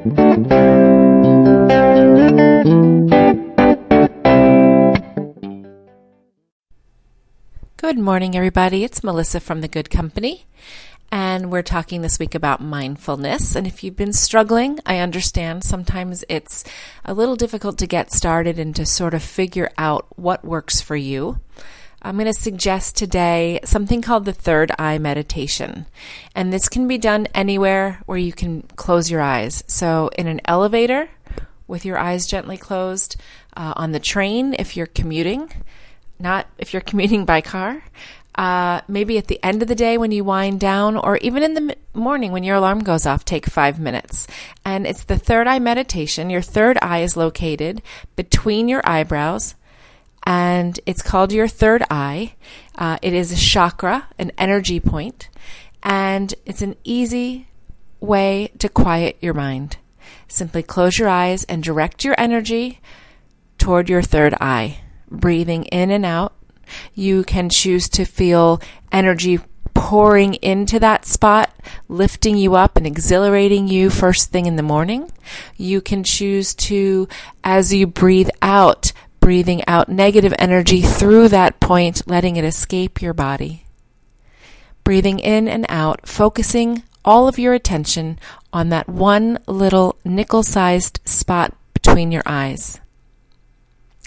Good morning, everybody. It's Melissa from The Good Company, and we're talking this week about mindfulness. And if you've been struggling, I understand sometimes it's a little difficult to get started and to sort of figure out what works for you. I'm going to suggest today something called the third eye meditation. And this can be done anywhere where you can close your eyes. So, in an elevator with your eyes gently closed, uh, on the train if you're commuting not if you're commuting by car. Uh, maybe at the end of the day when you wind down, or even in the morning when your alarm goes off, take five minutes. And it's the third eye meditation. Your third eye is located between your eyebrows, and it's called your third eye. Uh, it is a chakra, an energy point, and it's an easy way to quiet your mind. Simply close your eyes and direct your energy toward your third eye breathing in and out. You can choose to feel energy pouring into that spot, lifting you up and exhilarating you first thing in the morning. You can choose to, as you breathe out, breathing out negative energy through that point, letting it escape your body. Breathing in and out, focusing all of your attention on that one little nickel sized spot between your eyes.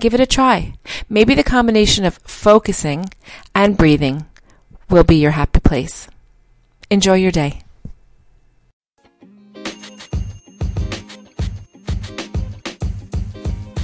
Give it a try. Maybe the combination of focusing and breathing will be your happy place. Enjoy your day.